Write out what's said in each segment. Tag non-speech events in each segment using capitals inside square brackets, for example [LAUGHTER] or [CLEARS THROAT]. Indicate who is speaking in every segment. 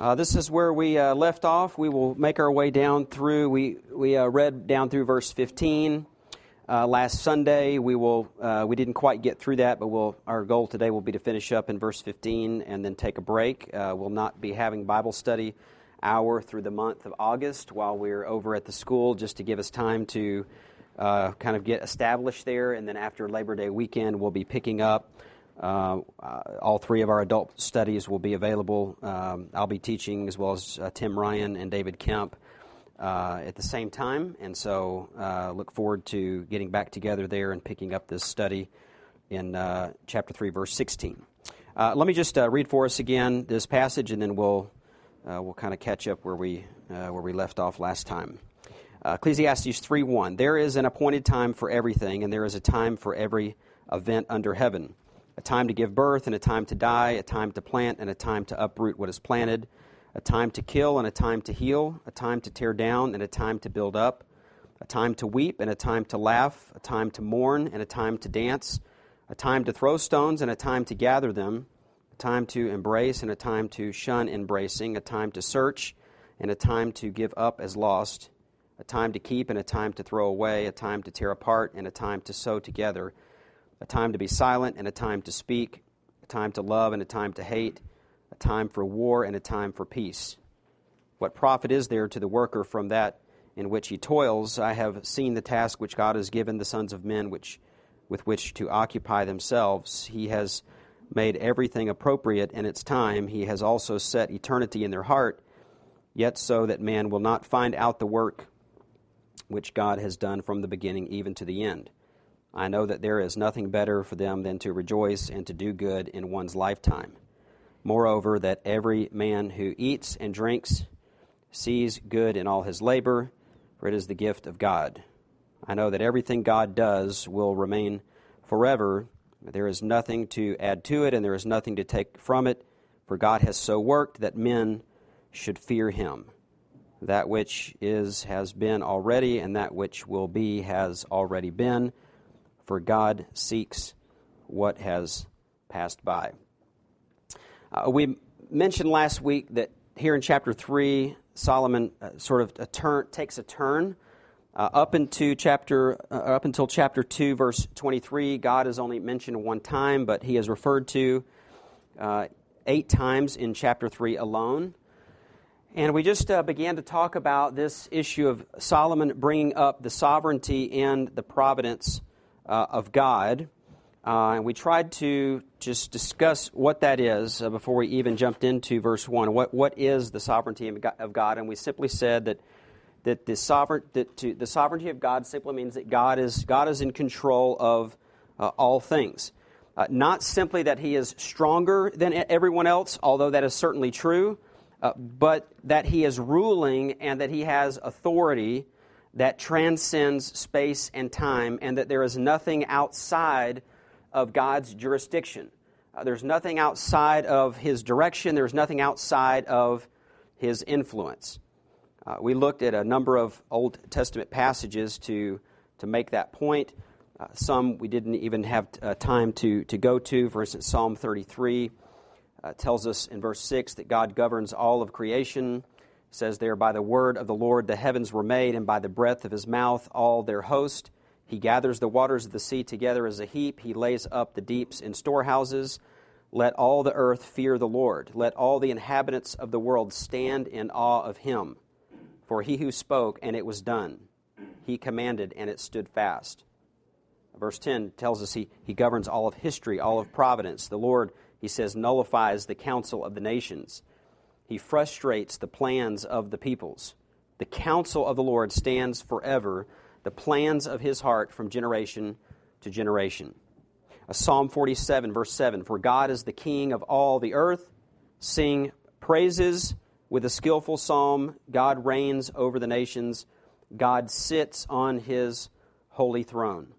Speaker 1: Uh, this is where we uh, left off. We will make our way down through. We we uh, read down through verse 15 uh, last Sunday. We will uh, we didn't quite get through that, but we'll, our goal today will be to finish up in verse 15 and then take a break. Uh, we'll not be having Bible study hour through the month of August while we're over at the school, just to give us time to kind of get established there. And then after Labor Day weekend, we'll be picking up. Uh, uh, all three of our adult studies will be available. Um, I'll be teaching as well as uh, Tim Ryan and David Kemp uh, at the same time, and so uh, look forward to getting back together there and picking up this study in uh, chapter 3, verse 16. let me just read for us again this passage, and then we'll, we'll kind of catch up where we, where we left off last time. Ecclesiastes 3:1 There is an appointed time for everything, and there is a time for every event under heaven a time to give birth and a time to die, a time to plant and a time to uproot what is planted, a time to kill and a time to heal, a time to tear down and a time to build up, a time to weep and a time to laugh, a time to mourn and a time to dance, a time to throw stones and a time to gather them, a time to embrace and a time to shun embracing, a time to search and a time to give up as lost, a time to keep and a time to throw away, a time to tear apart and a time to sew together a time to be silent and a time to speak, a time to love and a time to hate, a time for war and a time for peace. What profit is there to the worker from that in which he toils? I have seen the task which God has given the sons of men which, with which to occupy themselves. He has made everything appropriate in its time. He has also set eternity in their heart, yet so that man will not find out the work which God has done from the beginning even to the end. I know that there is nothing better for them than to rejoice and to do good in one's lifetime. Moreover, that every man who eats and drinks sees good in all his labor, for it is the gift of God. I know that everything God does will remain forever. There is nothing to add to it, and there is nothing to take from it, for God has so worked that men should fear him. That which is has been already, and that which will be has already been for God seeks what has passed by. Uh, we mentioned last week that here in chapter 3, Solomon uh, sort of a turn, takes a turn. Uh, up into chapter uh, up until chapter 2 verse 23 god is only mentioned one time but he is referred to uh, eight times in chapter 3 alone and we just uh, began to talk about this issue of solomon bringing up the sovereignty and the providence uh, of God. Uh, and we tried to just discuss what that is uh, before we even jumped into verse 1. What, what is the sovereignty of God? And we simply said that, that, the, sovereign, that to, the sovereignty of God simply means that God is, God is in control of uh, all things. Uh, not simply that He is stronger than everyone else, although that is certainly true, uh, but that He is ruling and that He has authority that transcends space and time, and that there is nothing outside of God's jurisdiction. Uh, there's nothing outside of His direction, there's nothing outside of His influence. Uh, we looked at a number of Old Testament passages to, to make that point. Uh, some we didn't even have uh, time to, to go to. For instance, Psalm 33 uh, tells us in verse 6 that God governs all of creation says there, By the word of the Lord the heavens were made, and by the breath of his mouth all their host. He gathers the waters of the sea together as a heap. He lays up the deeps in storehouses. Let all the earth fear the Lord. Let all the inhabitants of the world stand in awe of him. For he who spoke, and it was done. He commanded, and it stood fast. Verse 10 tells us he, he governs all of history, all of providence. The Lord, he says, nullifies the counsel of the nations. He frustrates the plans of the peoples. The counsel of the Lord stands forever, the plans of his heart from generation to generation. A Psalm 47, verse 7 For God is the king of all the earth. Sing praises with a skillful psalm. God reigns over the nations. God sits on his holy throne.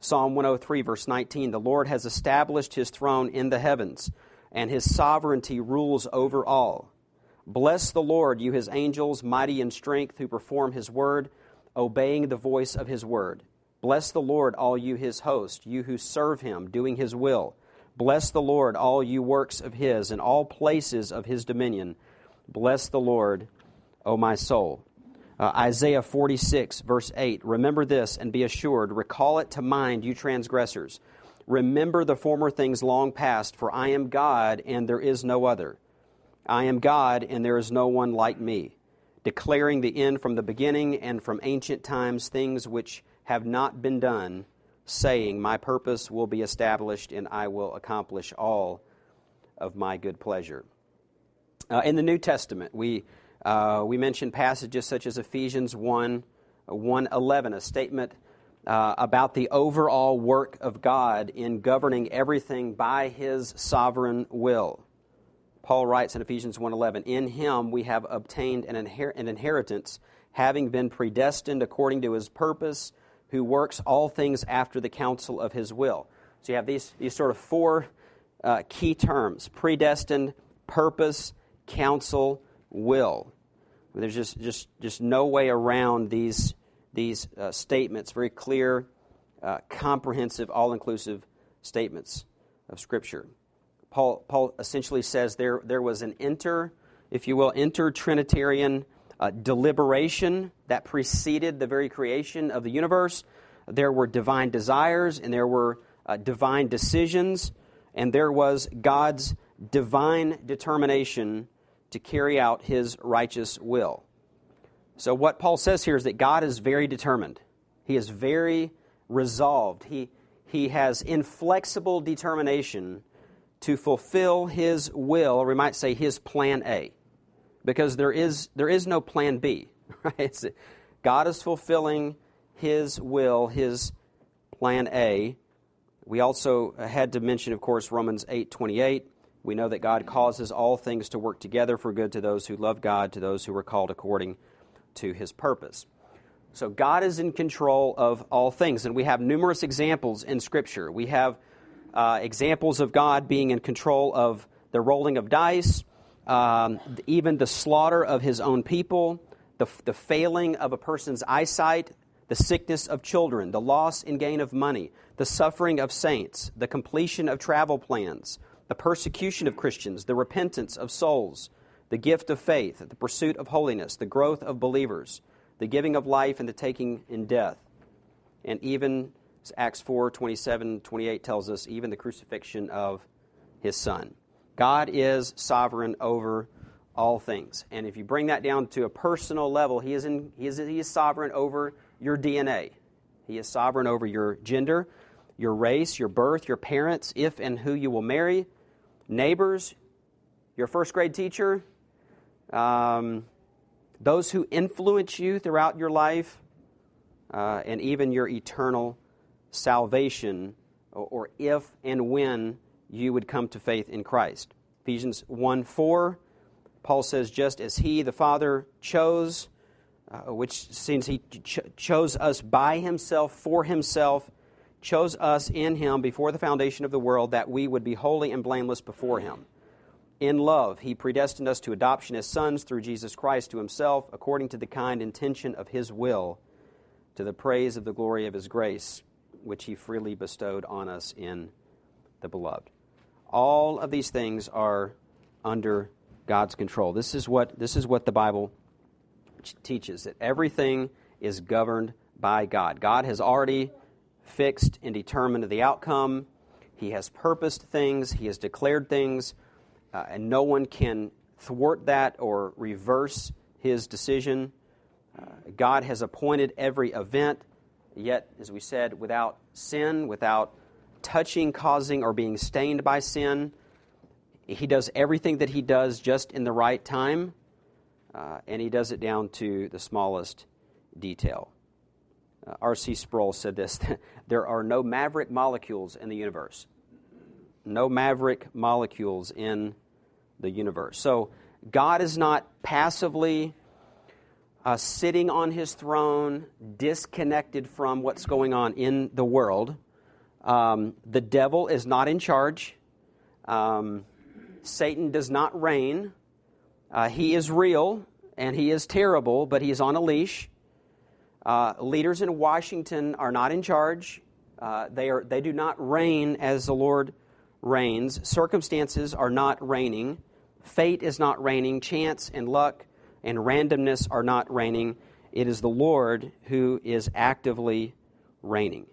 Speaker 1: Psalm 103, verse 19 The Lord has established his throne in the heavens and his sovereignty rules over all. Bless the Lord, you his angels, mighty in strength, who perform his word, obeying the voice of his word. Bless the Lord, all you his host, you who serve him, doing his will. Bless the Lord, all you works of his, and all places of his dominion. Bless the Lord, O my soul. Uh, Isaiah 46, verse 8 Remember this and be assured, recall it to mind, you transgressors. Remember the former things long past, for I am God and there is no other. I am God and there is no one like me, declaring the end from the beginning and from ancient times things which have not been done, saying, My purpose will be established and I will accomplish all of my good pleasure. Uh, in the New Testament, we uh, we mentioned passages such as Ephesians 1 111, a statement uh, about the overall work of God in governing everything by his sovereign will. Paul writes in Ephesians 1:11, "In him we have obtained an, inher- an, inheritance, having been predestined according to his purpose, who works all things after the counsel of his will." So you have these, these sort of four uh, key terms: predestined, purpose, counsel, will. There's just, just, just no way around these, these uh, statements, very clear, uh, comprehensive, all inclusive statements of Scripture. Paul, Paul essentially says there, there was an inter, if you will, inter Trinitarian uh, deliberation that preceded the very creation of the universe. There were divine desires and there were uh, divine decisions, and there was God's divine determination to carry out his righteous will. So, what Paul says here is that God is very determined. He is very resolved. He, he has inflexible determination to fulfill his will, or we might say his plan A, because there is, there is no plan B. [LAUGHS] Right? God is fulfilling his will, his plan A. We also had to mention, of course, Romans 8 28 we know that God causes all things to work together for good to those who love God, to those who are called according to his purpose. So God is in control of all things, and we have numerous examples in Scripture. We have uh, examples of God being in control of the rolling of dice, um, even the slaughter of his own people, the, the failing of a person's eyesight, the sickness of children, the loss and gain of money, the suffering of saints, the completion of travel plans, the persecution of Christians, the repentance of souls, the gift of faith, the pursuit of holiness, the growth of believers, the giving of life and the taking in death. And even Acts 4 27, 28 tells us, even the crucifixion of his son. God is sovereign over all things. And if you bring that down to a personal level, he is, in, he is, he is sovereign over your DNA. He is sovereign over your gender, your race, your birth, your parents, if and who you will marry, neighbors, your first grade teacher, um, those who influence you throughout your life, uh, and even your eternal salvation, or, or, if and when you would come to faith in Christ. Ephesians 1 4, Paul says, just as he, the Father, chose, uh, which since he ch- chose us by himself, for himself, chose us in him before the foundation of the world that we would be holy and blameless before him. In love, he predestined us to adoption as sons through Jesus Christ to himself, according to the kind intention of his will, to the praise of the glory of his grace, which he freely bestowed on us in the beloved. All of these things are under God's control. This is what, this is what the Bible teaches that everything is governed by God. God has already fixed and determined the outcome. He has purposed things, He has declared things, uh, and no one can thwart that or reverse His decision. Uh, God has appointed every event, yet, as we said, without sin, without touching, causing, or being stained by sin. He does everything that He does just in the right time, uh, and He does it down to the smallest detail. Uh, R.C. Sproul said this [LAUGHS] there are no maverick molecules in the universe. No maverick molecules in the universe. So God is not passively uh, sitting on his throne, disconnected from what's going on in the world. Um, the devil is not in charge. Um, Satan does not reign. Uh, he is real and he is terrible, but he is on a leash. Uh, leaders in Washington are not in charge. Uh, they, are, they do not reign as the Lord reigns. Circumstances are not reigning. Fate is not reigning, chance and luck and randomness are not reigning. It is the Lord who is actively reigning.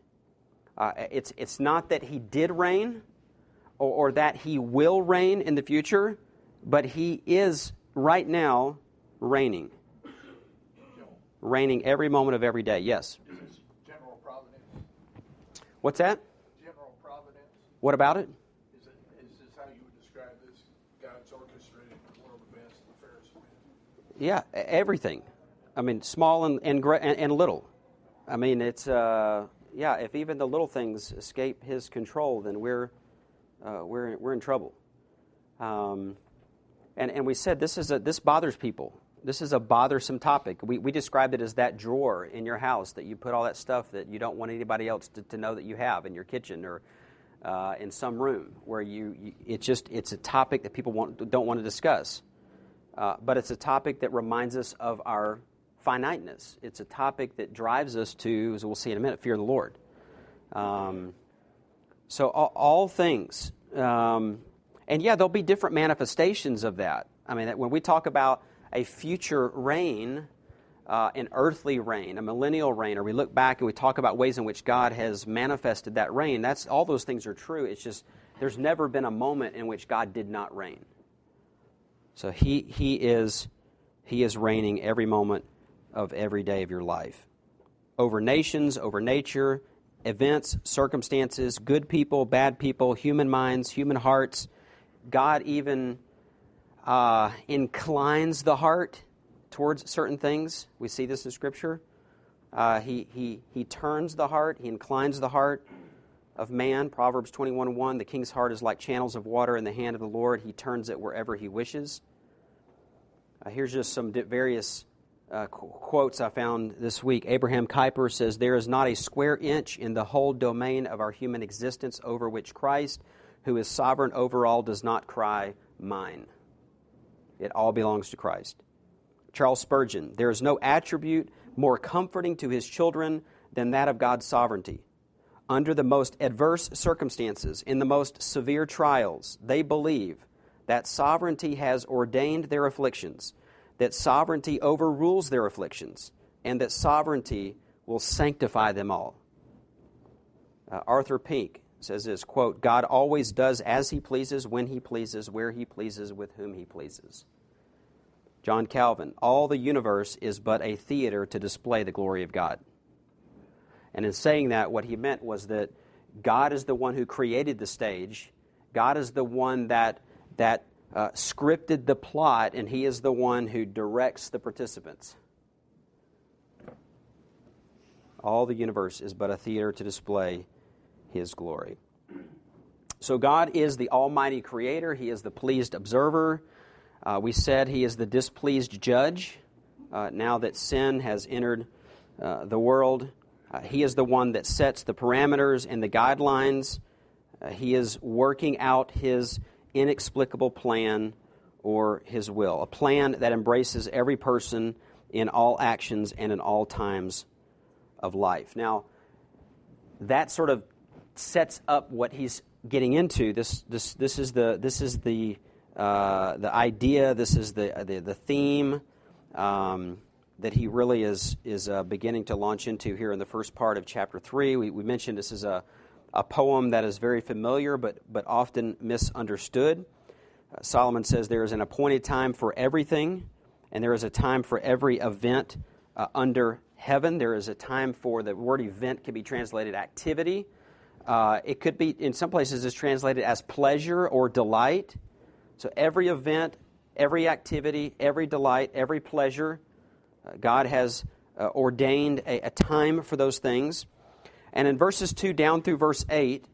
Speaker 1: Uh, it's, it's not that he did reign or, or that he will reign in the future, but he is right now reigning. Reigning every moment of every day. Yes.
Speaker 2: General providence.
Speaker 1: What's that?
Speaker 2: General providence.
Speaker 1: What about it,
Speaker 2: is this how you would describe this? God's orchestrating world events and affairs of men?
Speaker 1: Yeah, everything. I mean, small and and, and, and little. I mean, it's uh, yeah. If even the little things escape His control, then we're uh, we're we're in trouble. Um, and and we said this is a this bothers people. This is a bothersome topic. We we described it as that drawer in your house that you put all that stuff that you don't want anybody else to, to know that you have in your kitchen or uh, in some room where you, you just it's a topic that people want, don't want to discuss. Uh, but it's a topic that reminds us of our finiteness. It's a topic that drives us to, as we'll see in a minute, fear the Lord. Um, so, all, all things. Um, and yeah, there'll be different manifestations of that. I mean, when we talk about a future reign, uh, an earthly reign, a millennial reign, or we look back and we talk about ways in which God has manifested that reign, that's, all those things are true. It's just there's never been a moment in which God did not reign. So he, he, is, he is reigning every moment of every day of your life over nations, over nature, events, circumstances, good people, bad people, human minds, human hearts. God even uh, inclines the heart towards certain things. We see this in Scripture. Uh, he, he, he turns the heart, he inclines the heart of man. Proverbs 21 1 The king's heart is like channels of water in the hand of the Lord, he turns it wherever he wishes. Uh, here's just some various uh, qu- quotes I found this week. Abraham Kuyper says, There is not a square inch in the whole domain of our human existence over which Christ, who is sovereign over all, does not cry, Mine. It all belongs to Christ. Charles Spurgeon, There is no attribute more comforting to his children than that of God's sovereignty. Under the most adverse circumstances, in the most severe trials, they believe that sovereignty has ordained their afflictions that sovereignty overrules their afflictions, and that sovereignty will sanctify them all. Uh, Arthur Pink says this quote, God always does as he pleases, when he pleases, where he pleases, with whom he pleases. John Calvin, all the universe is but a theater to display the glory of God. And in saying that, what he meant was that God is the one who created the stage. God is the one that, that uh, scripted the plot, and he is the one who directs the participants. All the universe is but a theater to display his glory. So, God is the Almighty Creator, He is the pleased observer. Uh, we said He is the displeased judge. Uh, now that sin has entered uh, the world, uh, He is the one that sets the parameters and the guidelines. Uh, he is working out His inexplicable plan or His will, a plan that embraces every person in all actions and in all times of life. Now, that sort of sets up what he's getting into. This, this, this is the, this is the, uh, the idea, this is the, the, the theme um, that he really is, is uh, beginning to launch into here in the first part of chapter 3. We, we mentioned this is a, a poem that is very familiar but, but often misunderstood. Uh, Solomon says there is an appointed time for everything, and there is a time for every event uh, under heaven. There is a time for the word event can be translated activity. Uh, it could be, in some places, is translated as pleasure or delight. So every event, every activity, every delight, every pleasure, God has uh, ordained a, a, time for those things. And in verses 2 down through verse 8,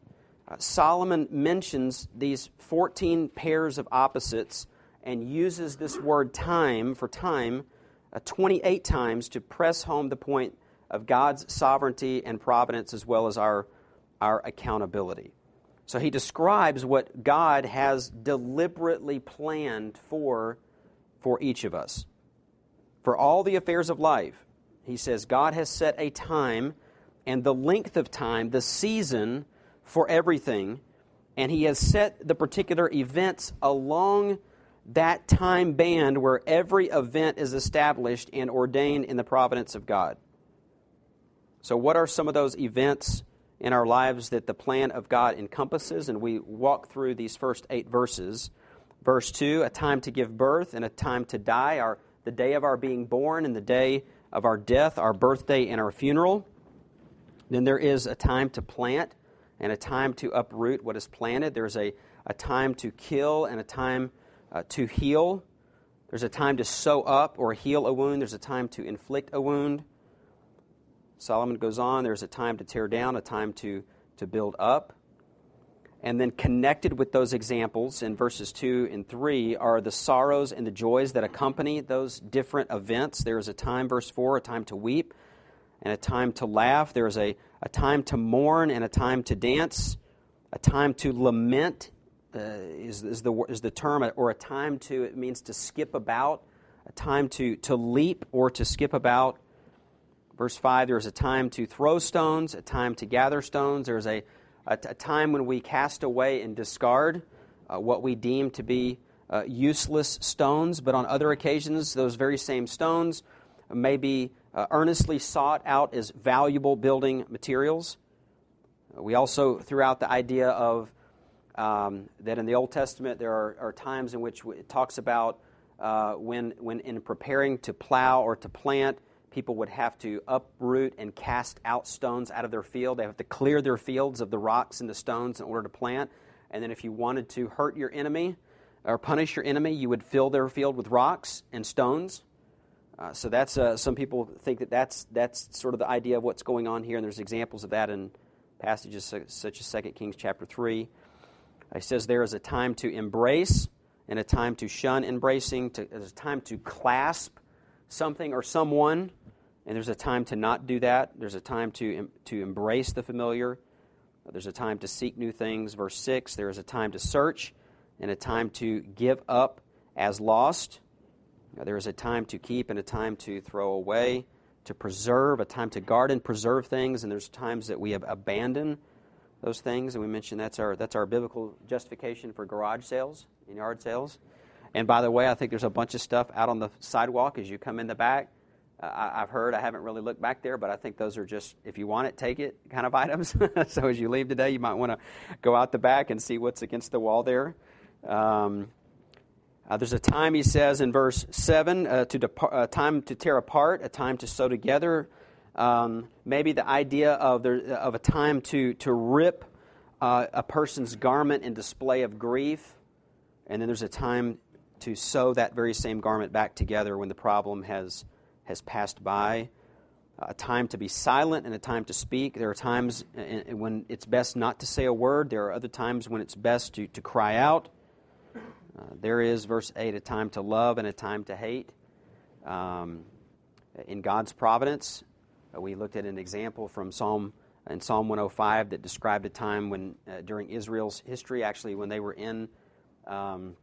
Speaker 1: uh, Solomon mentions these 14 pairs of opposites and uses this word time for time uh, 28 times to press home the point of God's sovereignty and providence as well as our our accountability. So he describes what God has deliberately planned for, for each of us. For all the affairs of life, he says, God has set a time and the length of time, the season for everything, and he has set the particular events along that time band where every event is established and ordained in the providence of God. So, what are some of those events in our lives that the plan of God encompasses? And we walk through these first eight verses. Verse 2 a time to give birth and a time to die, our, the day of our being born and the day of our death, our birthday and our funeral. Then there is a time to plant and a time to uproot what is planted. There's a, a time to kill and a time uh, to heal. There's a time to sew up or heal a wound. There's a time to inflict a wound. Solomon goes on, there's a time to tear down, a time to, to build up. And then connected with those examples in verses 2 and 3 are the sorrows and the joys that accompany those different events. There is a time, verse 4, a time to weep and a time to laugh. There is a, a time to mourn and a time to dance. A time to lament uh, is, is, the, is the term, or a time to, it means to skip about, a time to, to leap or to skip about. Verse 5 there is a time to throw stones, a time to gather stones. There is a, a, a time when we cast away and discard uh, what we deem to be uh, useless stones, but on other occasions, those very same stones may be uh, earnestly sought out as valuable building materials. We also threw out the idea of um, that in the Old Testament there are, are times in which it talks about uh, when, when in preparing to plow or to plant, people would have to uproot and cast out stones out of their field. They have to clear their fields of the rocks and the stones in order to plant. And then, if you wanted to hurt your enemy or punish your enemy, you would fill their field with rocks and stones. Uh, so that's uh, some people think that that's that's sort of the idea of what's going on here, and there's examples of that in passages such as 2 Kings chapter three. It says there is a time to embrace and a time to shun embracing. To, there's a time to clasp something or someone and there's a time to not do that. There's a time to, to embrace the familiar. There's a time to seek new things. Verse 6 there is a time to search and a time to give up as lost. There is a time to keep and a time to throw away, to preserve, a time to guard and preserve things, and there's times that we have abandoned those things. And we mentioned that's our, that's our biblical justification for garage sales and yard sales. And by the way, I think there's a bunch of stuff out on the sidewalk as you come in the back I, have heard, I haven't really looked back there, but I think those are just, if you want it, take it kind of [LAUGHS] items. [LAUGHS] so as you leave today, you might want to go out the back and see what's against the wall there. Um, uh, there's a time, he says in verse 7, uh, to depart, a time to tear apart, a time to sew together. Um, maybe the idea of, there, of a time to, to rip uh, a person's garment in display of grief. And then there's a time to sew that very same garment back together when the problem has has passed by, a time to be silent and a time to speak. There are times when it's best not to say a word, there are other times when it's best to, to cry out. Uh, there is, verse 8, a time to love and a time to hate. Um, in God's providence, uh, we looked at an example from Psalm in Psalm 105 that described a time when, uh, during Israel's history, actually, when they were in um,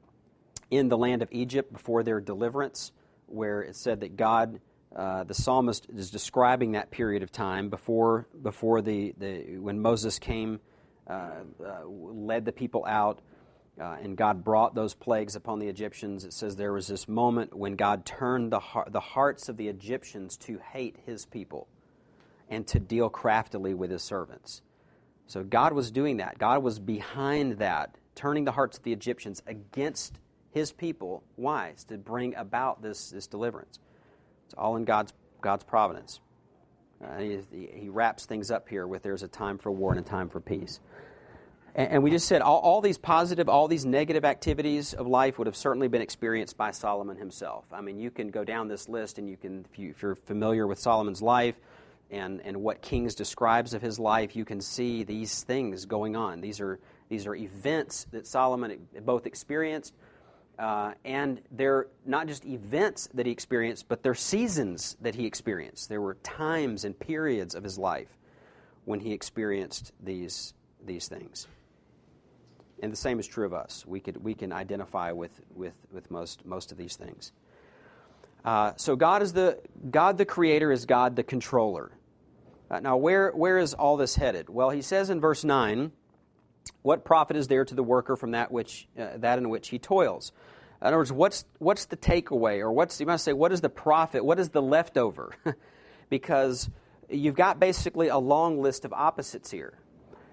Speaker 1: in the land of Egypt before their deliverance, where it said that God uh, the psalmist is describing that period of time before, before the, the, when Moses came, uh, uh, led the people out, uh, and God brought those plagues upon the Egyptians. It says there was this moment when God turned the, heart, the hearts of the Egyptians to hate his people and to deal craftily with his servants. So God was doing that. God was behind that, turning the hearts of the Egyptians against his people. Why? It's to bring about this, this deliverance. It's all in God's, God's providence. Uh, he, he, wraps things up here with there's a time for war and a time for peace. And, and we just said all, all, these positive, all these negative activities of life would have certainly been experienced by Solomon himself. I mean, you can go down this list and you can, if, you, if you're familiar with Solomon's life and, and what Kings describes of his life, you can see these things going on. These are, these are events that Solomon both experienced uh, and they're not just events that he experienced, but they're seasons that he experienced. There were times and periods of his life when he experienced these, these things. And the same is true of us. We, could, we can identify with, with, with most, most of these things. Uh, so God is the God the creator is God the controller. Uh, now where where is all this headed? Well, he says in verse 9, what profit is there to the worker from that which uh, that in which he toils? In other words, what's, what's the takeaway? Or what's, you might say, what is the profit? What is the leftover? [LAUGHS] because you've got basically a long list of opposites here.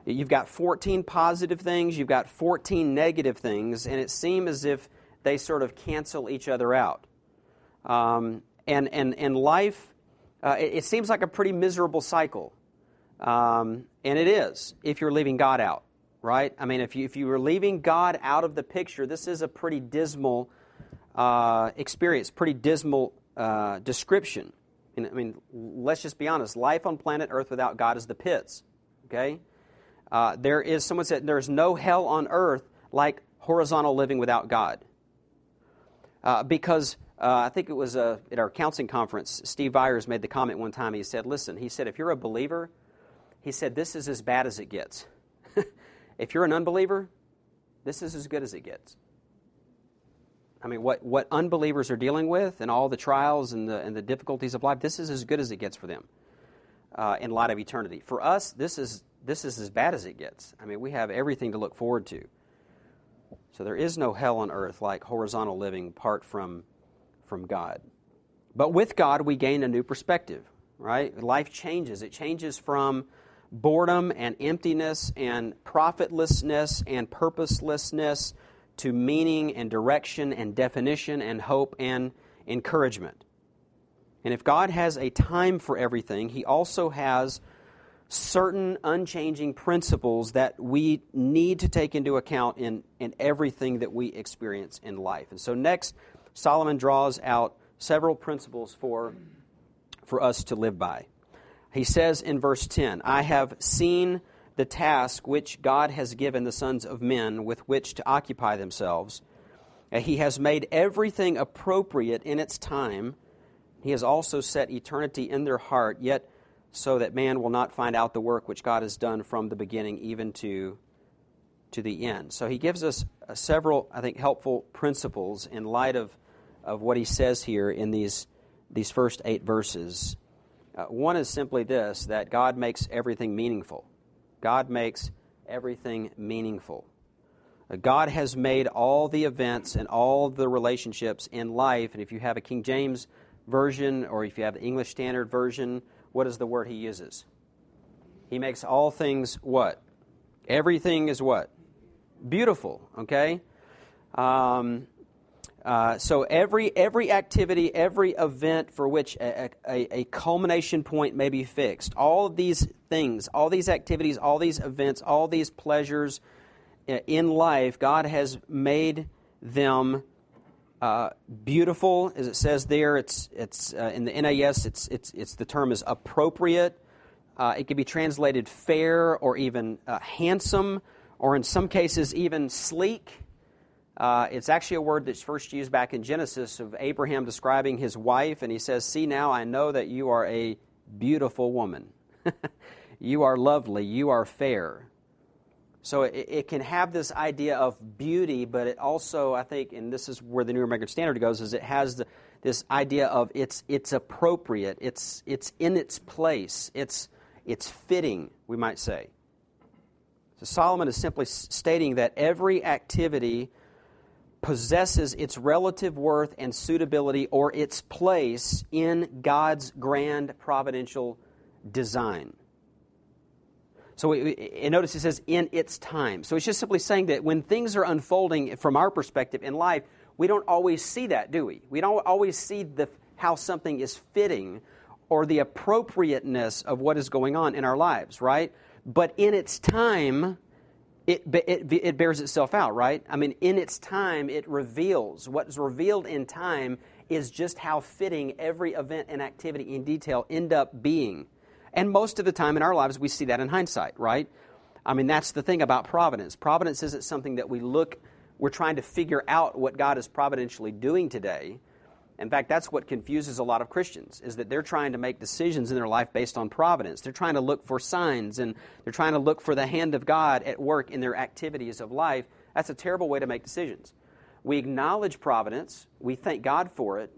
Speaker 1: You've got 14 positive things, you've got 14 negative things, and it seems as if they sort of cancel each other out. Um, and, and, and life, uh, it, it, seems like a pretty miserable cycle. Um, and it is if you're leaving God out, right? I mean, if you, if you were leaving God out of the picture, this is a pretty dismal uh, experience, pretty dismal uh, description. I mean, let's just be honest. Life on planet Earth without God is the pits. Okay? Uh, there is, someone said, there's no hell on earth like horizontal living without God. Uh, because uh, I think it was uh, at our counseling conference, Steve Byers made the comment one time. He said, Listen, he said, if you're a believer, he said, this is as bad as it gets. If you're an unbeliever, this is as good as it gets. I mean, what, what unbelievers are dealing with and all the trials and the, and the difficulties of life, this is as good as it gets for them uh, in light of eternity. For us, this is, this is as bad as it gets. I mean, we have everything to look forward to. So there is no hell on earth like horizontal living apart from, from God. But with God, we gain a new perspective, right? Life changes. It changes from boredom and emptiness and profitlessness and purposelessness to meaning and direction and definition and hope and encouragement. And if God has a time for everything, He also has certain unchanging principles that we need to take into account in, in everything that we experience in life. And so, next, Solomon draws out several principles for, for us to live by. He says in verse 10 I have seen the task which God has given the sons of men with which to occupy themselves. He has made everything appropriate in its time. He has also set eternity in their heart, yet so that man will not find out the work which God has done from the beginning even to, to the end. So he gives us uh, several, I think, helpful principles in light of, of what he says here in these, these first eight verses. Uh, one is simply this that God makes everything meaningful. God makes everything meaningful. Uh, God has made all the events and all the relationships in life, and if you have a King James version or if you have the English Standard Version, what is the word he uses? He makes all things what? Everything is what? Beautiful, okay? Um, uh, so every every activity, every event for which a, a, a, culmination point may be fixed, all of these things, all these activities, all these events, all these pleasures uh, in life, God has made them uh, beautiful, as it says there. It's it's uh, in the NAS. It's it's it's the term is appropriate. Uh, it can be translated fair or even handsome, or in some cases even sleek. Uh, it's actually a word that's first used back in Genesis of Abraham describing his wife, and he says, See now, I know that you are a beautiful woman. [LAUGHS] you are lovely, you are fair. So it, it, can have this idea of beauty, but it also, I think, and this is where the New American Standard goes, is it has the, this idea of it's, it's appropriate, it's, it's in its place, it's, it's fitting, we might say. So Solomon is simply stating that every activity possesses its relative worth and suitability or its place in God's grand providential design. So and notice it says in its time. So it's just simply saying that when things are unfolding from our perspective in life, we don't always see that, do we? We don't always see the, how something is fitting or the appropriateness of what is going on in our lives, right? But in its time, it, it, it bears itself out, right? I mean, in its time, it reveals. What is revealed in time is just how fitting every event and activity in detail end up being. And most of the time in our lives, we see that in hindsight, right? I mean, that's the thing about providence. Providence isn't something that we look, we're trying to figure out what God is providentially doing today. In fact, that's what confuses a lot of Christians, is that they're trying to make decisions in their life based on providence. They're trying to look for signs and they're trying to look for the hand of God at work in their activities of life. That's a terrible way to make decisions. We acknowledge providence, we thank God for it,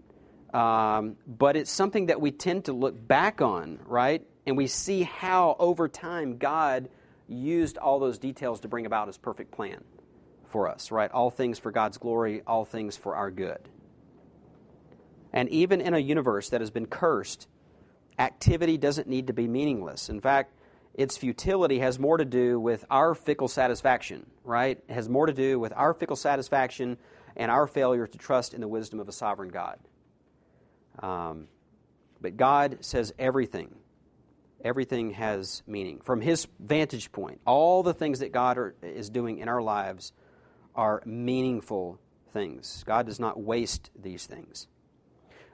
Speaker 1: um, but it's something that we tend to look back on, right? And we see how over time God used all those details to bring about his perfect plan for us, right? All things for God's glory, all things for our good. And even in a universe that has been cursed, activity doesn't need to be meaningless. In fact, its futility has more to do with our fickle satisfaction, right? It has more to do with our fickle satisfaction and our failure to trust in the wisdom of a sovereign God. Um, but God says everything. Everything has meaning. From His vantage point, all the things that God are, is doing in our lives are meaningful things. God does not waste these things.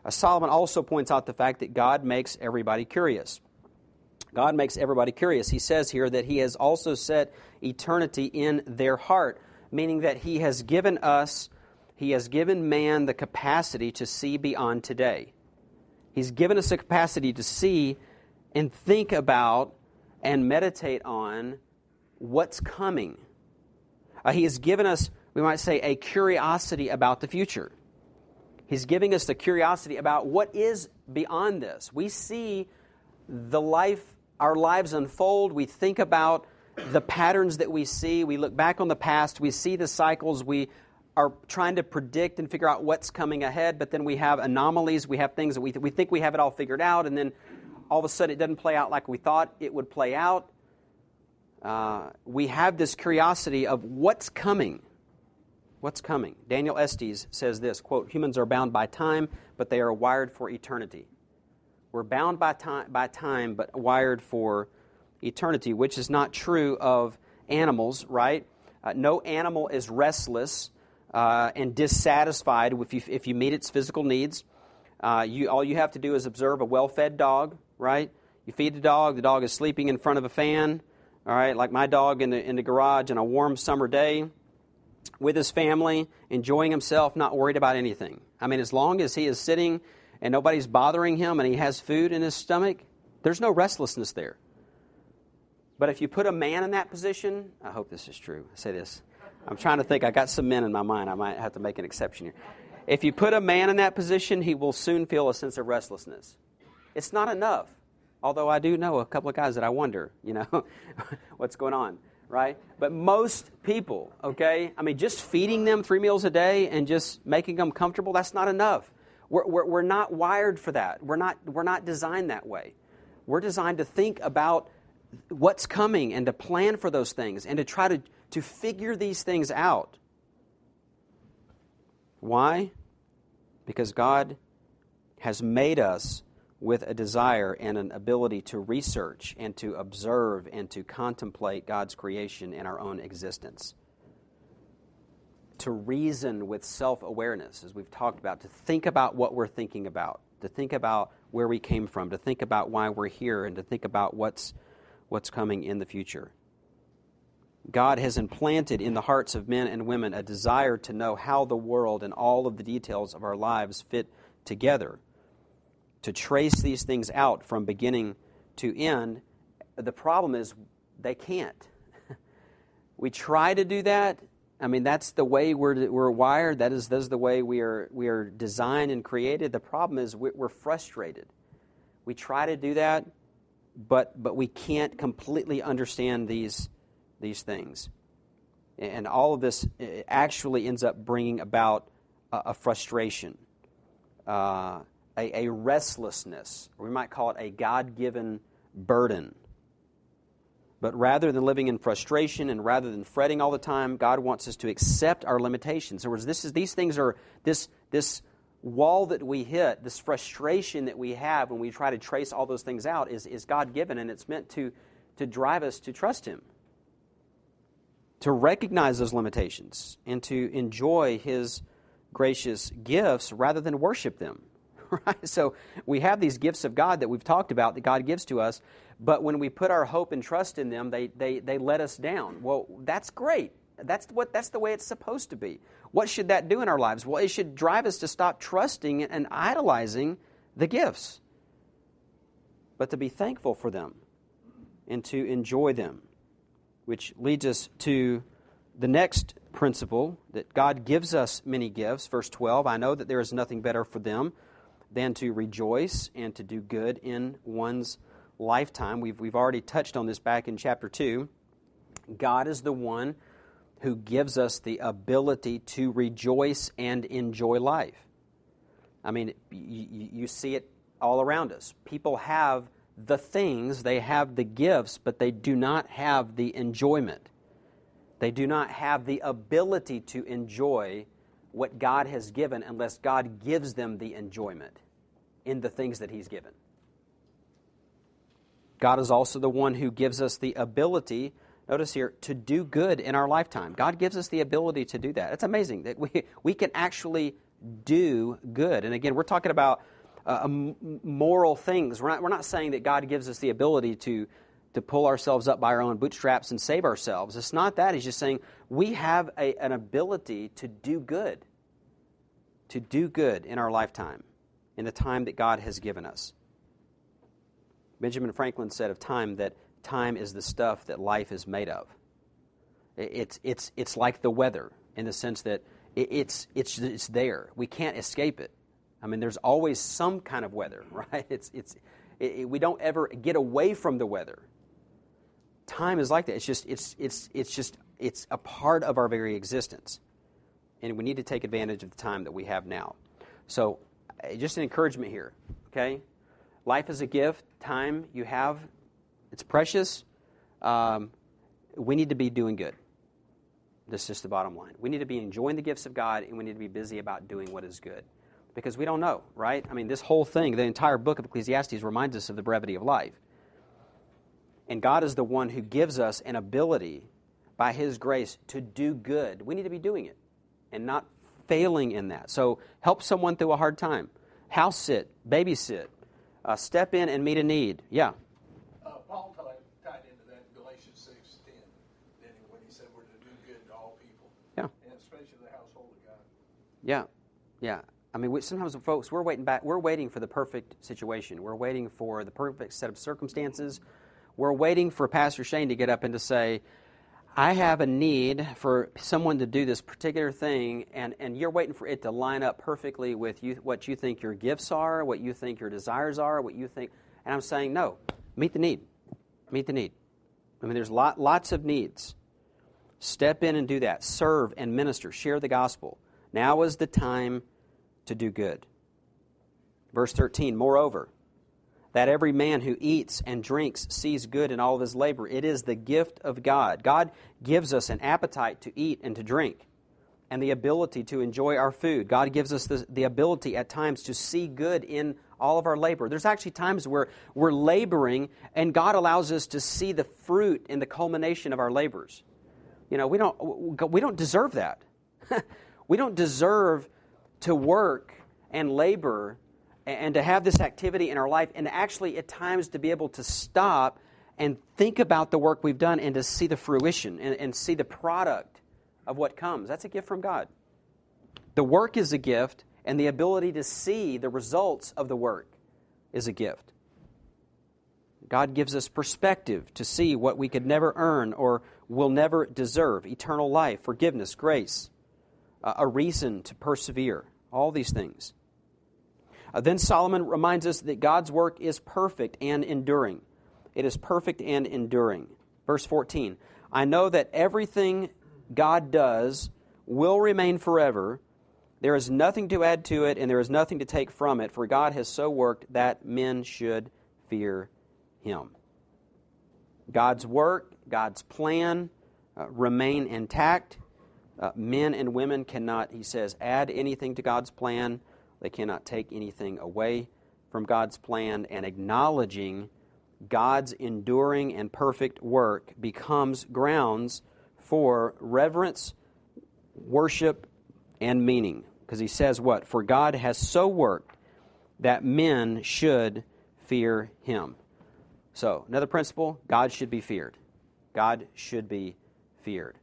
Speaker 1: Uh, Solomon also points out the fact that God makes everybody curious. God makes everybody curious. He says here that He has also set eternity in their heart, meaning that He has given us, He has given man the capacity to see beyond today. He's given us a capacity to see and think about and meditate on what's coming. Uh, he has given us, we might say, a curiosity about the future. He's giving us the curiosity about what is beyond this. We see the life, our lives unfold. We think about the patterns that we see. We look back on the past. We see the cycles. We are trying to predict and figure out what's coming ahead, but then we have anomalies. We have things that we, th- we think we have it all figured out, and then all of a sudden it doesn't play out like we thought it would play out. Uh, we have this curiosity of what's coming. What's coming? Daniel Estes says this quote, Humans are bound by time, but they are wired for eternity. We're bound by time, by time, but wired for eternity, which is not true of animals, right? Uh, no animal is restless uh, and dissatisfied if you, if you meet its physical needs. Uh, you, all you have to do is observe a well fed dog, right? You feed the dog, the dog is sleeping in front of a fan, all right, like my dog in the, in the garage on a warm summer day with his family, enjoying himself, not worried about anything. I mean, as long as he is sitting and nobody's bothering him and he has food in his stomach, there's no restlessness there. But if you put a man in that position, I hope this is true. I say this. I'm trying to think. I got some men in my mind. I might have to make an exception here. If you put a man in that position, he will soon feel a sense of restlessness. It's not enough. Although I do know a couple of guys that I wonder, you know, [LAUGHS] what's going on, right? But most people, okay, I mean, just feeding them three meals a day and just making them comfortable, that's not enough. We're, we're, we're not wired for that. We're not, we're not designed that way. We're designed to think about what's coming and to plan for those things and to try to, to figure these things out. Why? Because God has made us with a desire and an ability to research and to observe and to contemplate God's creation in our own existence. To reason with self awareness, as we've talked about, to think about what we're thinking about, to think about where we came from, to think about why we're here, and to think about what's, what's coming in the future. God has implanted in the hearts of men and women a desire to know how the world and all of the details of our lives fit together to trace these things out from beginning to end. The problem is they can't. [LAUGHS] we try to do that. I mean, that's the way we're, we're wired. That is, that is the way we are, we are designed and created. The problem is we're frustrated. We try to do that, but, but we can't completely understand these, these things. And all of this actually ends up bringing about a, a frustration. Uh, a, a restlessness, we might call it a God given burden. But rather than living in frustration and rather than fretting all the time, God wants us to accept our limitations. In other words, this is, these things are this, this wall that we hit, this frustration that we have when we try to trace all those things out, is, is God given, and it's meant to, to drive us to trust Him, to recognize those limitations, and to enjoy His gracious gifts rather than worship them. [LAUGHS] right? So we have these gifts of God that we've talked about that God gives to us, but when we put our hope and trust in them, they, they, they let us down. Well, that's great. That's, what, that's the way it's supposed to be. What should that do in our lives? Well, it should drive us to stop trusting and idolizing the gifts, but to be thankful for them and to enjoy them, which leads us to the next principle that God gives us many gifts. Verse 12 I know that there is nothing better for them than to rejoice and to do good in one's lifetime. We've, we've already touched on this back in chapter 2. God is the one who gives us the ability to rejoice and enjoy life. I mean, you, you see it all around us. People have the things, they have the gifts, but they do not have the enjoyment. They do not have the ability to enjoy what God has given unless God gives them the enjoyment in the things that He's given. God is also the one who gives us the ability, notice here, to do good in our lifetime. God gives us the ability to do that. It's amazing that we, we can actually do good. And again, we're talking about uh, moral things. We're not, we're not saying that God gives us the ability to, to pull ourselves up by our own bootstraps and save ourselves. It's not that. He's just saying we have a, an ability to do good, to do good in our lifetime, in the time that God has given us. Benjamin Franklin said of time that time is the stuff that life is made of. It's, it's, it's like the weather in the sense that it's, it's, it's there. We can't escape it. I mean, there's always some kind of weather, [LAUGHS] right? It's, it's, it, we don't ever get away from the weather. Time is like that. It's just, it's, it's, it's just, it's a part of our very existence. And we need to take advantage of the time that we have now. So, just an encouragement here, okay? Life is a gift. Time you have, it's precious. Um, we need to be doing good. That's just the bottom line. We need to be enjoying the gifts of God, and we need to be busy about doing what is good because we don't know, right? I mean, this whole thing, the entire book of Ecclesiastes reminds us of the brevity of life. And God is the one who gives us an ability by His grace to do good. We need to be doing it and not failing in that. So help someone through a hard time. House sit, babysit, uh, step in and meet a need. Yeah.
Speaker 2: Uh, Paul tied, tied into that in Galatians 6 10, when he said we're to do good to all people.
Speaker 1: Yeah.
Speaker 2: And especially the household of God.
Speaker 1: Yeah. Yeah. I mean, we, sometimes, folks, we're waiting back. We're waiting for the perfect situation. We're waiting for the perfect set of circumstances. We're waiting for Pastor Shane to get up and to say, "I have a need for someone to do this particular thing," and, and you're waiting for it to line up perfectly with you, what you think your gifts are, what you think your desires are, what you think. And I'm saying, no, meet the need. Meet the need. I mean, there's lot, lots of needs. Step in and do that. Serve and minister. Share the gospel. Now is the time to do good. Verse 13, moreover, that every man who eats and drinks sees good in all of his labor. It is the gift of God. God gives us an appetite to eat and to drink and the ability to enjoy our food. God gives us the, the ability at times to see good in all of our labor. There's actually times where we're laboring and God allows us to see the fruit in the culmination of our labors. You know, we don't, we don't deserve that. [LAUGHS] we don't deserve to work and labor and to have this activity in our life and actually at times to be able to stop and think about the work we've done and to see the fruition and, and see the product of what comes. That's a gift from God. The work is a gift, and the ability to see the results of the work is a gift. God gives us perspective to see what we could never earn or will never deserve eternal life, forgiveness, grace, a reason to persevere all these things. Uh, then Solomon reminds us that God's work is perfect and enduring. It is perfect and enduring. Verse 14 I know that everything God does will remain forever. There is nothing to add to it, and there is nothing to take from it, for God has so worked that men should fear Him. God's work, God's plan uh, remain intact. Uh, men and women cannot, he says, add anything to God's plan. They cannot take anything away from God's plan. And acknowledging God's enduring and perfect work becomes grounds for reverence, worship, and meaning. Because he says what? For God has so worked that men should fear him. So, another principle God should be feared. God should be feared.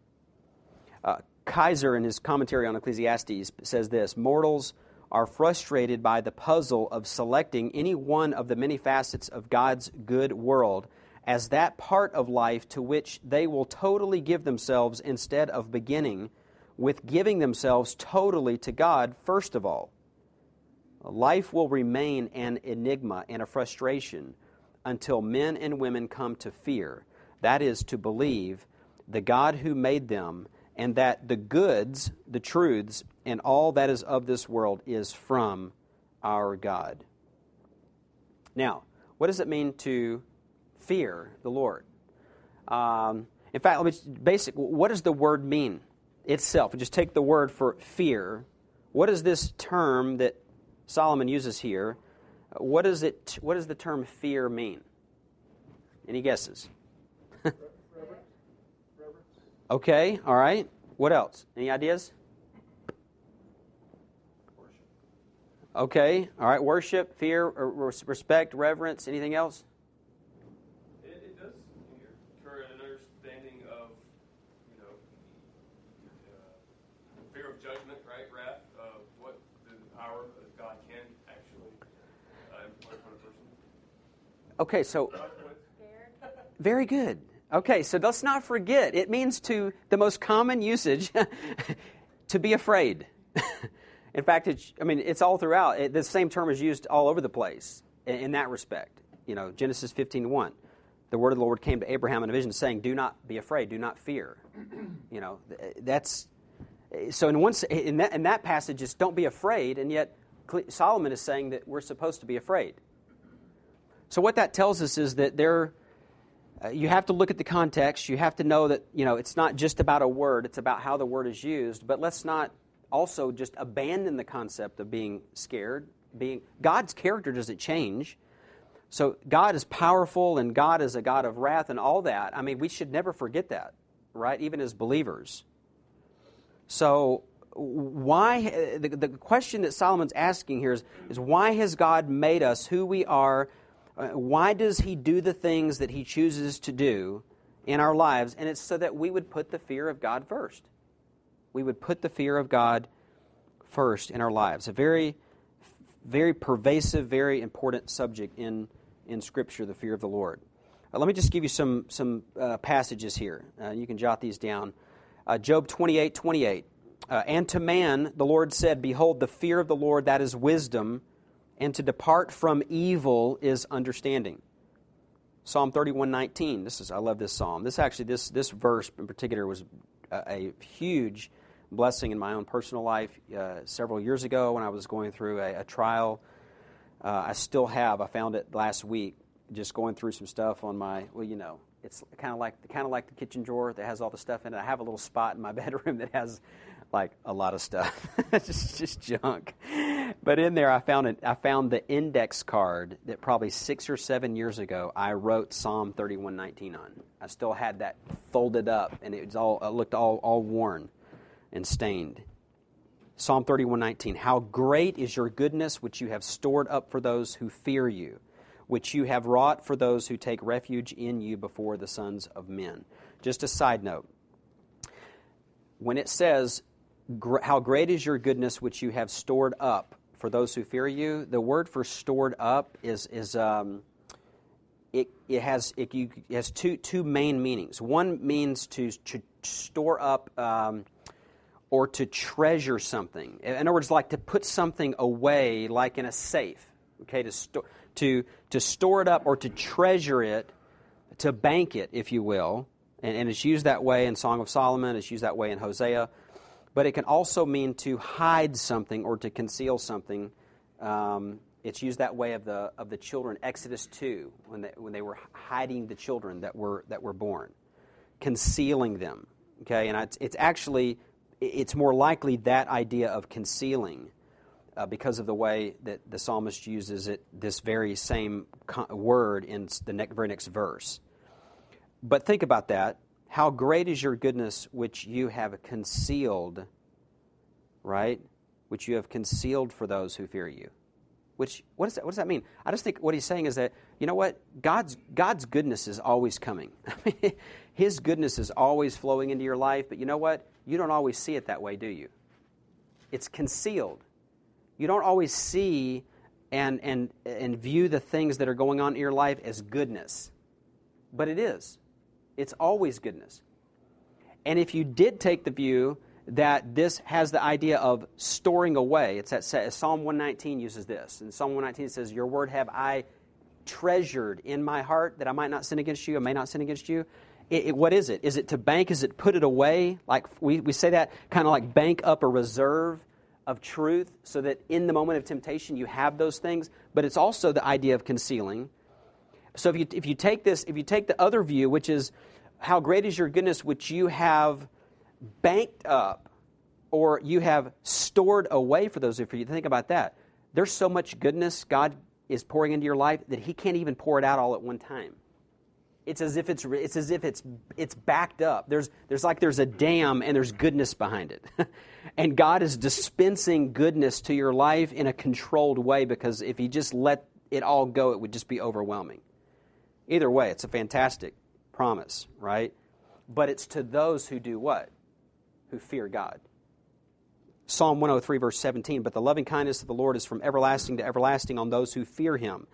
Speaker 1: Uh, Kaiser, in his commentary on Ecclesiastes, says this Mortals are frustrated by the puzzle of selecting any one of the many facets of God's good world as that part of life to which they will totally give themselves instead of beginning with giving themselves totally to God first of all. Life will remain an enigma and a frustration until men and women come to fear, that is, to believe the God who made them and that the goods, the truths, and all that is of this world is from our God. Now, what does it mean to fear the Lord? Um, in fact, let me basic. What does the word mean itself? Just take the word for fear. What is this term that Solomon uses here? What does it? What does the term fear mean? Any guesses? [LAUGHS] okay. All right. What else? Any ideas? Okay. All right. Worship, fear, respect, reverence. Anything else?
Speaker 3: It, it does occur an understanding of, you know, uh, fear of judgment, right? Wrath, uh, what the power of God can actually uh, impart on a person.
Speaker 1: Okay, so very good. Okay, so let's not forget it means to the most common usage [LAUGHS] to be afraid. [LAUGHS] in fact, it's, I mean, it's all throughout. It, the same term is used all over the place in, in that respect. You know, Genesis 15 1. The word of the Lord came to Abraham in a vision saying, Do not be afraid, do not fear. [CLEARS THROAT] You know, that's so in one in that, in that passage, it's don't be afraid, and yet Solomon is saying that we're supposed to be afraid. So what that tells us is that there, uh, you have to look at the context. You have to know that you know it's not just about a word; it's about how the word is used. But let's not also just abandon the concept of being scared. Being God's character doesn't change. So God is powerful, and God is a God of wrath, and all that. I mean, we should never forget that, right? Even as believers. So why the, the question that Solomon's asking here is, is why has God made us who we are uh, why does He do the things that He chooses to do in our lives? And it's so that we would put the fear of God first. We would put the fear of God first in our lives. A very, very pervasive, very important subject in, in Scripture, the fear of the Lord. Uh, let me just give you some, some uh, passages here. Uh, you can jot these down. Uh, Job 28 28. Uh, and to man the Lord said, Behold, the fear of the Lord, that is wisdom and to depart from evil is understanding. Psalm 31:19. This is I love this psalm. This actually this this verse in particular was a, a huge blessing in my own personal life uh, several years ago when I was going through a, a trial. Uh, I still have. I found it last week just going through some stuff on my well, you know, it's kind of like kind of like the kitchen drawer that has all the stuff in it. I have a little spot in my [LAUGHS] bedroom that has like a lot of stuff, [LAUGHS] just just junk. But in there, I found it. I found the index card that probably six or seven years ago I wrote Psalm thirty one nineteen on. I still had that folded up, and it was all it looked all all worn and stained. Psalm thirty one nineteen. How great is your goodness, which you have stored up for those who fear you, which you have wrought for those who take refuge in you before the sons of men. Just a side note. When it says how great is your goodness which you have stored up for those who fear you. The word for stored up is, is um, it, it has, it, it, has two, two main meanings. One means to, to store up um, or to treasure something. In other words, like to put something away, like in a safe. Okay, to, sto- to, to store it up or to treasure it, to bank it, if you will. And, and it's used that way in Song of Solomon, it's used that way in Hosea but it can also mean to hide something or to conceal something. Um, it's used that way of the of the children. Exodus two, when they, when they were hiding the children that were that were born, concealing them. Okay, and it's, it's actually it's more likely that idea of concealing. Uh, because of the way that the psalmist uses it, this very same word in the very next verse. But think about that. How great is your goodness which you have concealed, right? Which you have concealed for those who fear you. Which what, is that, what does that mean? I just think what he's saying is that you know what God's God's goodness is always coming. [LAUGHS] His goodness is always flowing into your life, but you know what? You don't always see it that way, do you? It's concealed. You don't always see and and and view the things that are going on in your life as goodness, but it is. It's always goodness. And if you did take the view that this has the idea of storing away, it's that Psalm 119 uses this. And Psalm 119 says, Your word have I treasured in my heart that I might not sin against you, I may not sin against you. It, it, what is it? Is it to bank? Is it put it away? Like we, we say that kind of like bank up a reserve of truth so that in the moment of temptation you have those things. But it's also the idea of concealing. So if you, if you take this, if you take the other view, which is how great is your goodness, which you have banked up or you have stored away for those of you. Think about that. There's so much goodness God is pouring into your life that He can't even pour it out all at one time. It's as if it's, it's as if it's, it's backed up. There's, there's like there's a dam and there's goodness behind it. [LAUGHS] and God is dispensing goodness to your life in a controlled way because if He just let it all go, it would just be overwhelming. Either way, it's a fantastic promise, right? But it's to those who do what? Who fear God. Psalm 103, verse 17. But the loving kindness of the Lord is from everlasting to everlasting on those who fear him,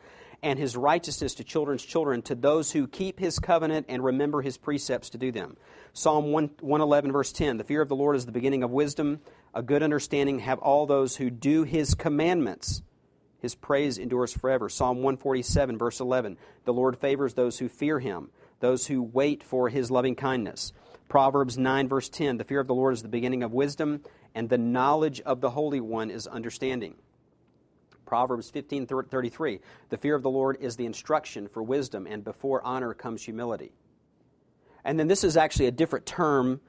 Speaker 1: and his righteousness to children's children, to those who keep his covenant and remember his precepts to do them. Psalm 111, verse 10. The fear of the Lord is the beginning of wisdom. A good understanding have all those who do his commandments. His praise endures forever. Psalm 147, verse 11. The Lord favors those who fear him, those who wait for his loving kindness. Proverbs 9, verse 10. The fear of the Lord is the beginning of wisdom and the knowledge of the Holy One is understanding. Proverbs 15:33 The fear of the Lord is the instruction for wisdom and before honor comes humility. And then this is actually a different term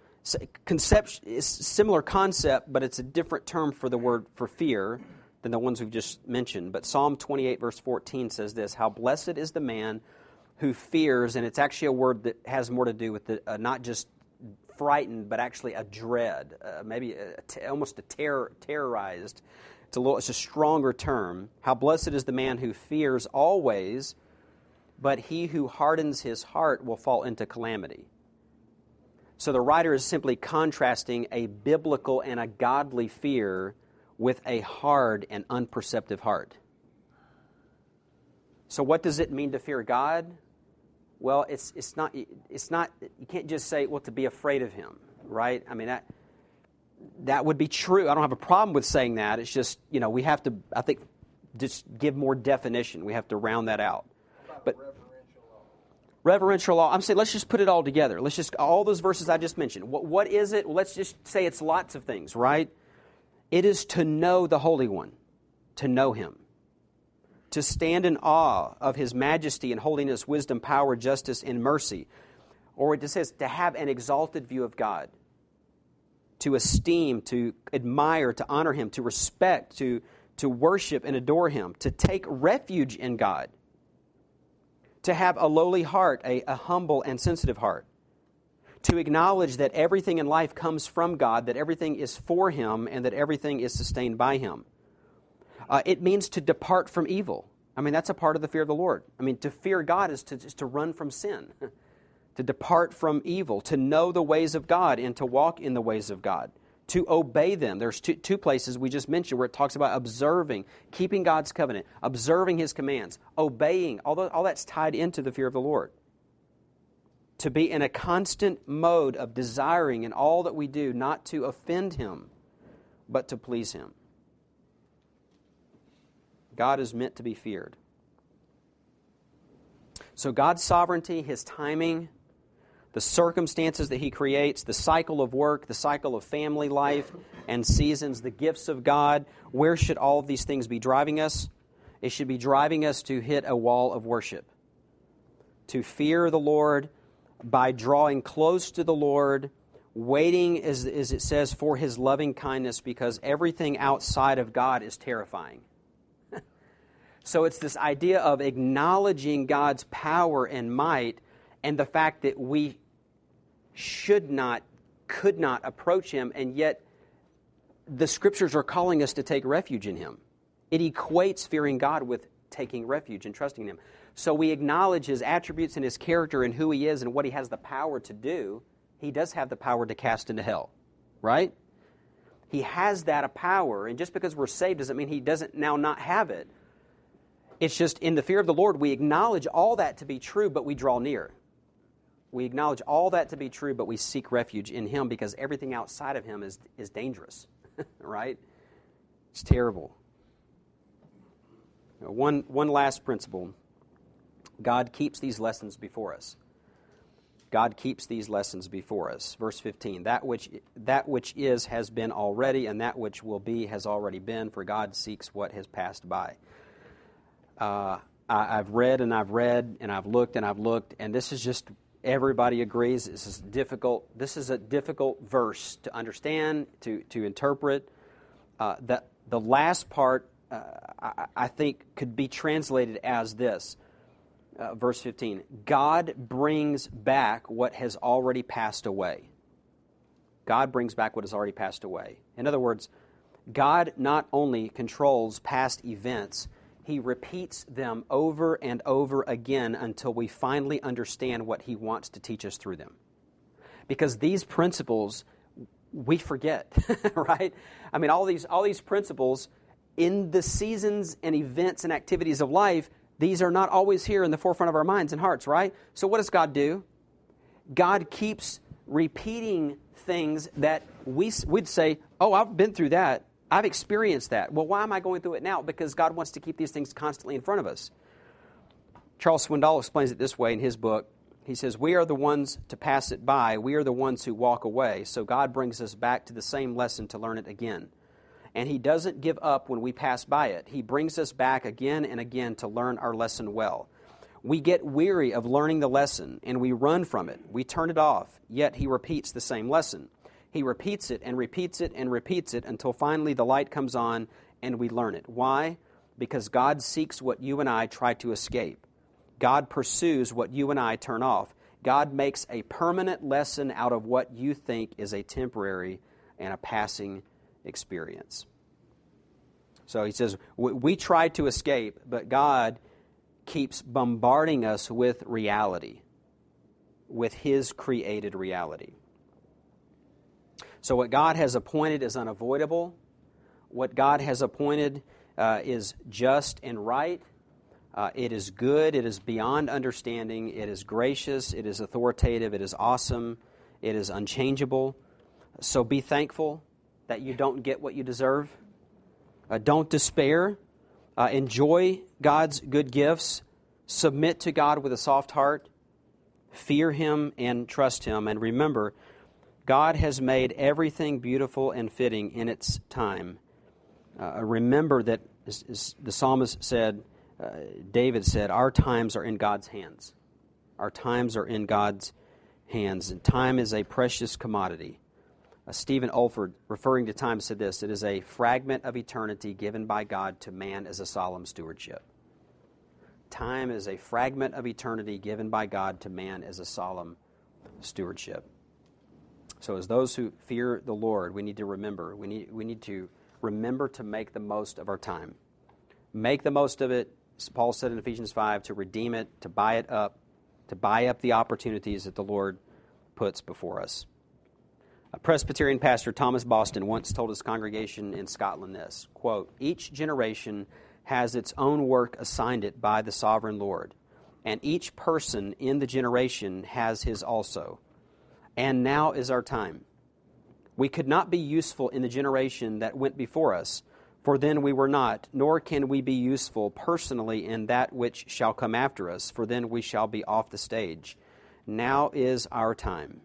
Speaker 1: concept similar concept but it's a different term for the word for fear than the ones we've just mentioned. But Psalm 28 verse 14 says this, how blessed is the man who fears and it's actually a word that has more to do with the, uh, not just frightened, but actually a dread, uh, maybe t- almost a terror, terrorized. It's a, little, it's a stronger term. How blessed is the man who fears always, but he who hardens his heart will fall into calamity. So the writer is simply contrasting a biblical and a godly fear with a hard and unperceptive heart. So, what does it mean to fear God? Well, it's, it's, not, it's not, you can't just say, well, to be afraid of him, right? I mean, that, that would be true. I don't have a problem with saying that. It's just, you know, we have to, I think, just give more definition. We have to round that out. But reverential law. reverential law, I'm saying let's just put it all together. Let's just, all those verses I just mentioned. What, what is it? Well, let's just say it's lots of things, right? It is to know the Holy One, to know Him to stand in awe of his majesty and holiness, wisdom, power, justice, and mercy. Or it says to have an exalted view of God, to esteem, to admire, to honor him, to respect, to, to worship and adore him, to take refuge in God, to have a lowly heart, a, a humble and sensitive heart, to acknowledge that everything in life comes from God, that everything is for him, and that everything is sustained by him uh, it means to depart from evil. I mean, that's a part of the fear of the Lord. I mean, to fear God is to, is to run from sin, [LAUGHS] to depart from evil, to know the ways of God and to walk in the ways of God, to obey them. There's two, two places we just mentioned where it talks about observing, keeping God's covenant, observing His commands, obeying. All, the, all that's tied into the fear of the Lord. To be in a constant mode of desiring in all that we do not to offend Him, but to please Him. God is meant to be feared. So, God's sovereignty, His timing, the circumstances that He creates, the cycle of work, the cycle of family life and seasons, the gifts of God, where should all of these things be driving us? It should be driving us to hit a wall of worship, to fear the Lord by drawing close to the Lord, waiting, as, as it says, for His loving kindness, because everything outside of God is terrifying. [LAUGHS] So it's this idea of acknowledging God's power and might and the fact that we should not, could not approach Him, and yet the scriptures are calling us to take refuge in Him. It equates fearing God with taking refuge and trusting Him. So we acknowledge His attributes and His character and who He is and what He has the power to do. He does have the power to cast into hell, right? He has that power, and just because we're saved doesn't mean He doesn't now not have it. It's just in the fear of the Lord, we acknowledge all that to be true, but we draw near. We acknowledge all that to be true, but we seek refuge in Him because everything outside of Him is, is dangerous, [LAUGHS] right? It's terrible. One, one last principle God keeps these lessons before us. God keeps these lessons before us. Verse 15 that which, that which is has been already, and that which will be has already been, for God seeks what has passed by. Uh, I, I've read and I've read and I've looked and I've looked, and this is just everybody agrees this is difficult. This is a difficult verse to understand, to, to interpret. Uh, that the last part, uh, I, I think, could be translated as this uh, verse 15 God brings back what has already passed away. God brings back what has already passed away. In other words, God not only controls past events, he repeats them over and over again until we finally understand what he wants to teach us through them. Because these principles we forget, [LAUGHS] right? I mean all these all these principles in the seasons and events and activities of life these are not always here in the forefront of our minds and hearts, right? So, what does God do? God keeps repeating things that we, we'd say, Oh, I've been through that. I've experienced that. Well, why am I going through it now? Because God wants to keep these things constantly in front of us. Charles Swindoll explains it this way in his book. He says, We are the ones to pass it by. We are the ones who walk away. So God brings us back to the same lesson to learn it again and He doesn't give up when we pass by it. He brings us back again and again to learn our lesson well. We get weary of learning the lesson and we run from it. We turn it off, yet He repeats the same lesson. He repeats it and repeats it and repeats it until finally the light comes on and we learn it. Why? Because God seeks what you and I try to escape. God pursues what you and I turn off. God makes a permanent lesson out of what you think is a temporary and a passing experience. So he says, we try to escape, but God keeps bombarding us with reality, with His created reality. So, what God has appointed is unavoidable. What God has appointed uh, is just and right. Uh, it is good. It is beyond understanding. It is gracious. It is authoritative. It is awesome. It is unchangeable. So be thankful that you don't get what you deserve. Uh, don't despair. Uh, enjoy God's good gifts. Submit to God with a soft heart. Fear Him and trust Him. And remember, God has made everything beautiful and fitting in its time. Uh, remember that, as, as, the psalmist said, uh, David said, Our times are in God's hands. Our times are in God's hands. And time is a precious commodity. Uh, Stephen Olford, referring to time, said this It is a fragment of eternity given by God to man as a solemn stewardship. Time is a fragment of eternity given by God to man as a solemn stewardship. So, as those who fear the Lord, we need to remember, we need, we need to remember to make the most of our time. Make the most of it, Paul said in Ephesians 5, to redeem it, to buy it up, to buy up the opportunities that the Lord puts before us. A Presbyterian pastor, Thomas Boston, once told his congregation in Scotland this quote, Each generation has its own work assigned it by the sovereign Lord, and each person in the generation has his also. And now is our time. We could not be useful in the generation that went before us, for then we were not, nor can we be useful personally in that which shall come after us, for then we shall be off the stage. Now is our time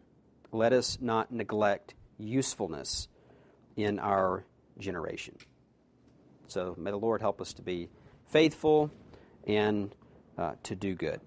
Speaker 1: let us not neglect usefulness in our generation. So may the Lord help us to be faithful and uh, to do good.